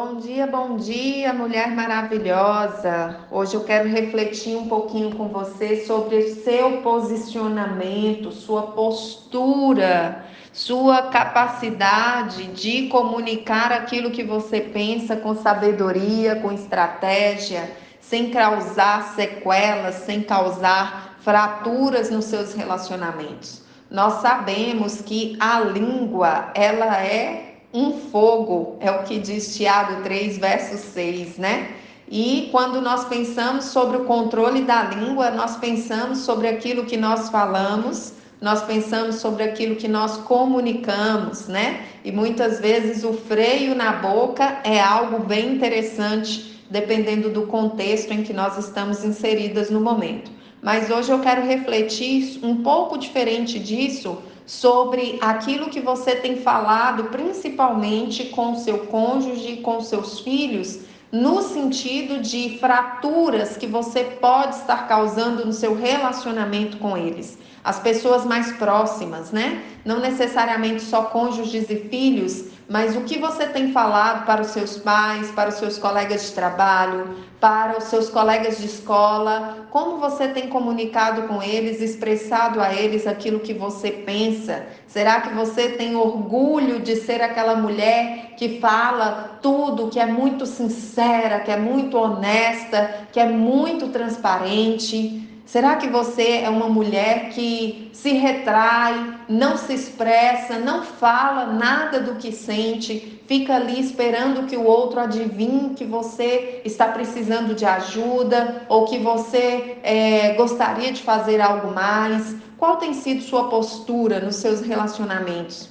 Bom dia, bom dia, mulher maravilhosa. Hoje eu quero refletir um pouquinho com você sobre seu posicionamento, sua postura, sua capacidade de comunicar aquilo que você pensa com sabedoria, com estratégia, sem causar sequelas, sem causar fraturas nos seus relacionamentos. Nós sabemos que a língua, ela é um fogo, é o que diz Tiago 3, verso 6, né? E quando nós pensamos sobre o controle da língua, nós pensamos sobre aquilo que nós falamos, nós pensamos sobre aquilo que nós comunicamos, né? E muitas vezes o freio na boca é algo bem interessante, dependendo do contexto em que nós estamos inseridas no momento. Mas hoje eu quero refletir um pouco diferente disso sobre aquilo que você tem falado, principalmente com seu cônjuge, com seus filhos, no sentido de fraturas que você pode estar causando no seu relacionamento com eles. As pessoas mais próximas, né? Não necessariamente só cônjuges e filhos, mas o que você tem falado para os seus pais, para os seus colegas de trabalho, para os seus colegas de escola, como você tem comunicado com eles, expressado a eles aquilo que você pensa? Será que você tem orgulho de ser aquela mulher que fala tudo, que é muito sincera, que é muito honesta, que é muito transparente? Será que você é uma mulher que se retrai, não se expressa, não fala nada do que sente, fica ali esperando que o outro adivinhe que você está precisando de ajuda ou que você é, gostaria de fazer algo mais? Qual tem sido sua postura nos seus relacionamentos?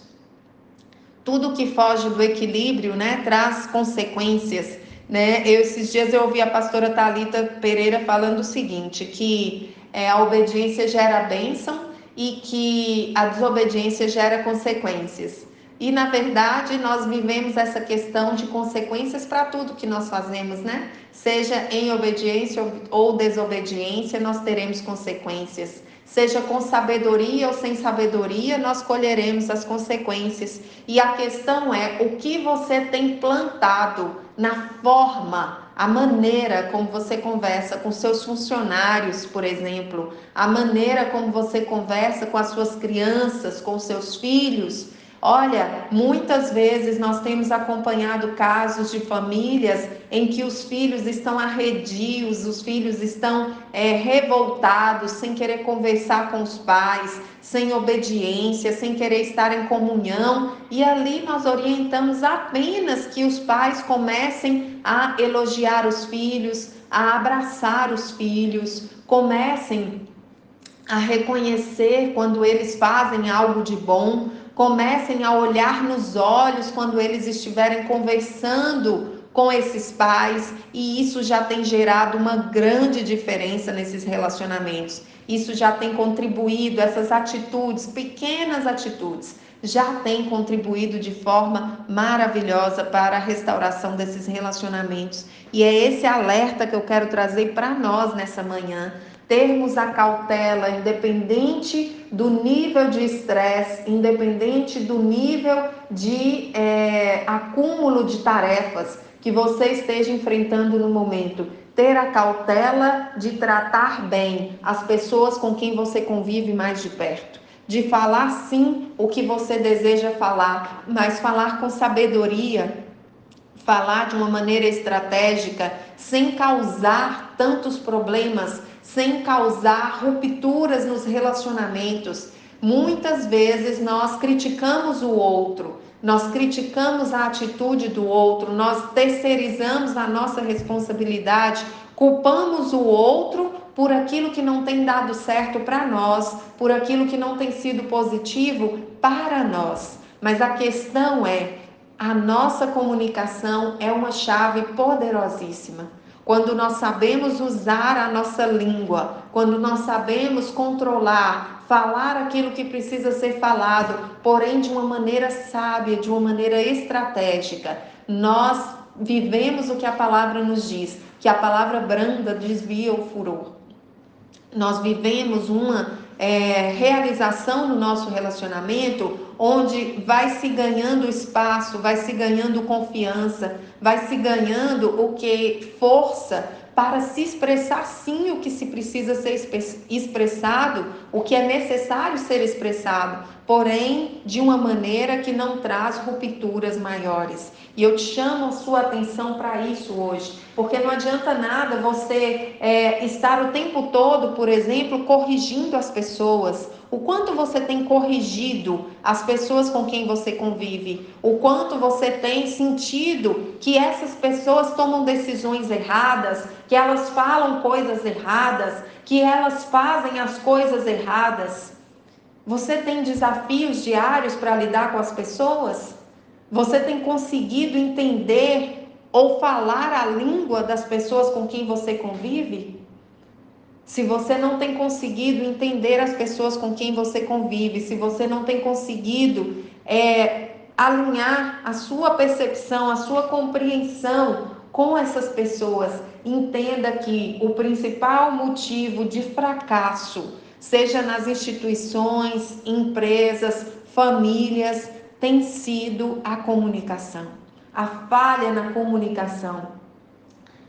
Tudo que foge do equilíbrio, né, traz consequências né? Eu, esses dias eu ouvi a pastora Talita Pereira falando o seguinte, que é, a obediência gera bênção e que a desobediência gera consequências. E na verdade, nós vivemos essa questão de consequências para tudo que nós fazemos, né? Seja em obediência ou desobediência, nós teremos consequências. Seja com sabedoria ou sem sabedoria, nós colheremos as consequências. E a questão é o que você tem plantado na forma, a maneira como você conversa com seus funcionários, por exemplo, a maneira como você conversa com as suas crianças, com seus filhos Olha, muitas vezes nós temos acompanhado casos de famílias em que os filhos estão arredios, os filhos estão é, revoltados, sem querer conversar com os pais, sem obediência, sem querer estar em comunhão, e ali nós orientamos apenas que os pais comecem a elogiar os filhos, a abraçar os filhos, comecem a reconhecer quando eles fazem algo de bom comecem a olhar nos olhos quando eles estiverem conversando com esses pais, e isso já tem gerado uma grande diferença nesses relacionamentos. Isso já tem contribuído, essas atitudes, pequenas atitudes, já tem contribuído de forma maravilhosa para a restauração desses relacionamentos. E é esse alerta que eu quero trazer para nós nessa manhã termos a cautela, independente do nível de estresse, independente do nível de é, acúmulo de tarefas que você esteja enfrentando no momento. Ter a cautela de tratar bem as pessoas com quem você convive mais de perto. De falar sim o que você deseja falar, mas falar com sabedoria, falar de uma maneira estratégica, sem causar tantos problemas sem causar rupturas nos relacionamentos. Muitas vezes nós criticamos o outro, nós criticamos a atitude do outro, nós terceirizamos a nossa responsabilidade, culpamos o outro por aquilo que não tem dado certo para nós, por aquilo que não tem sido positivo para nós. Mas a questão é, a nossa comunicação é uma chave poderosíssima quando nós sabemos usar a nossa língua, quando nós sabemos controlar, falar aquilo que precisa ser falado, porém de uma maneira sábia, de uma maneira estratégica, nós vivemos o que a palavra nos diz, que a palavra branda desvia o furor. Nós vivemos uma é, realização no nosso relacionamento, onde vai se ganhando espaço, vai se ganhando confiança, vai se ganhando o que? Força para se expressar sim o que se precisa ser expressado, o que é necessário ser expressado, porém de uma maneira que não traz rupturas maiores. E eu te chamo a sua atenção para isso hoje, porque não adianta nada você é, estar o tempo todo, por exemplo, corrigindo as pessoas o quanto você tem corrigido as pessoas com quem você convive, o quanto você tem sentido que essas pessoas tomam decisões erradas, que elas falam coisas erradas, que elas fazem as coisas erradas. Você tem desafios diários para lidar com as pessoas? Você tem conseguido entender ou falar a língua das pessoas com quem você convive? Se você não tem conseguido entender as pessoas com quem você convive, se você não tem conseguido é, alinhar a sua percepção, a sua compreensão com essas pessoas, entenda que o principal motivo de fracasso, seja nas instituições, empresas, famílias, tem sido a comunicação, a falha na comunicação.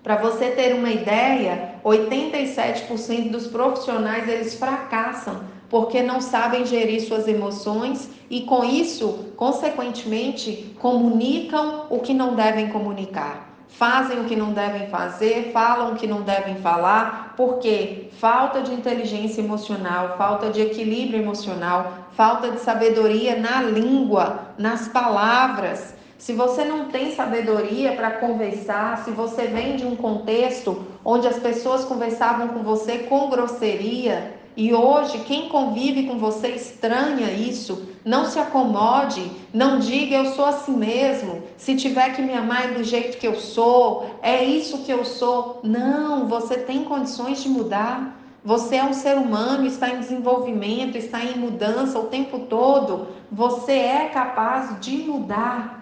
Para você ter uma ideia, 87% dos profissionais eles fracassam porque não sabem gerir suas emoções e com isso, consequentemente, comunicam o que não devem comunicar. Fazem o que não devem fazer, falam o que não devem falar, porque falta de inteligência emocional, falta de equilíbrio emocional, falta de sabedoria na língua, nas palavras. Se você não tem sabedoria para conversar, se você vem de um contexto onde as pessoas conversavam com você com grosseria e hoje quem convive com você estranha isso, não se acomode, não diga eu sou assim mesmo, se tiver que me amar é do jeito que eu sou, é isso que eu sou. Não, você tem condições de mudar. Você é um ser humano, está em desenvolvimento, está em mudança o tempo todo. Você é capaz de mudar.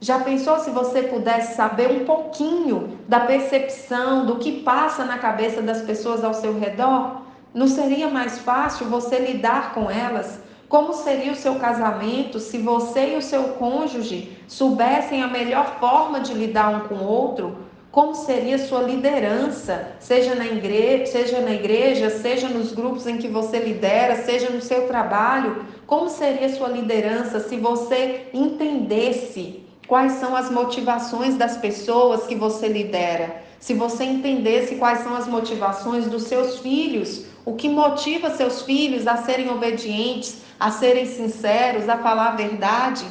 Já pensou se você pudesse saber um pouquinho da percepção, do que passa na cabeça das pessoas ao seu redor? Não seria mais fácil você lidar com elas? Como seria o seu casamento se você e o seu cônjuge soubessem a melhor forma de lidar um com o outro? Como seria sua liderança, seja na, igreja, seja na igreja, seja nos grupos em que você lidera, seja no seu trabalho? Como seria sua liderança se você entendesse Quais são as motivações das pessoas que você lidera? Se você entendesse quais são as motivações dos seus filhos, o que motiva seus filhos a serem obedientes, a serem sinceros, a falar a verdade,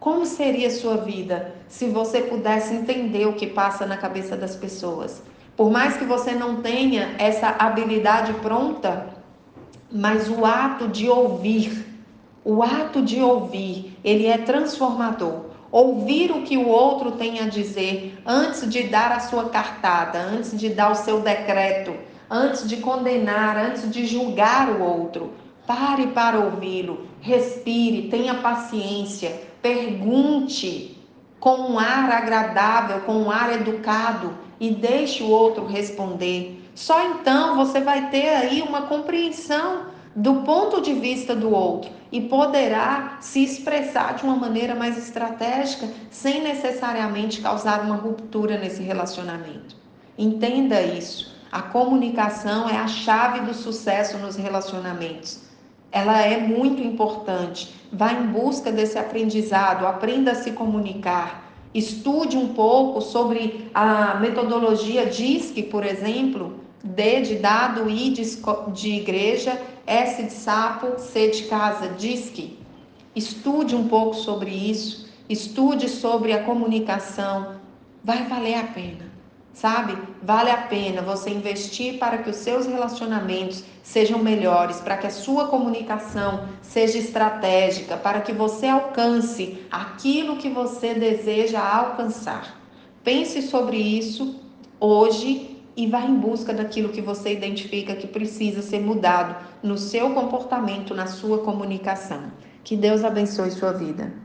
como seria sua vida se você pudesse entender o que passa na cabeça das pessoas? Por mais que você não tenha essa habilidade pronta, mas o ato de ouvir, o ato de ouvir, ele é transformador ouvir o que o outro tem a dizer antes de dar a sua cartada, antes de dar o seu decreto, antes de condenar, antes de julgar o outro. Pare para ouvi-lo, respire, tenha paciência, pergunte com um ar agradável, com um ar educado e deixe o outro responder. Só então você vai ter aí uma compreensão do ponto de vista do outro e poderá se expressar de uma maneira mais estratégica sem necessariamente causar uma ruptura nesse relacionamento. Entenda isso. A comunicação é a chave do sucesso nos relacionamentos. Ela é muito importante. Vá em busca desse aprendizado, aprenda a se comunicar. Estude um pouco sobre a metodologia DISC, por exemplo, D de dado, I de, de igreja, S de sapo, C de casa, DISC. Estude um pouco sobre isso, estude sobre a comunicação. Vai valer a pena, sabe? Vale a pena você investir para que os seus relacionamentos sejam melhores, para que a sua comunicação seja estratégica, para que você alcance aquilo que você deseja alcançar. Pense sobre isso hoje e vá em busca daquilo que você identifica que precisa ser mudado no seu comportamento, na sua comunicação. Que Deus abençoe sua vida.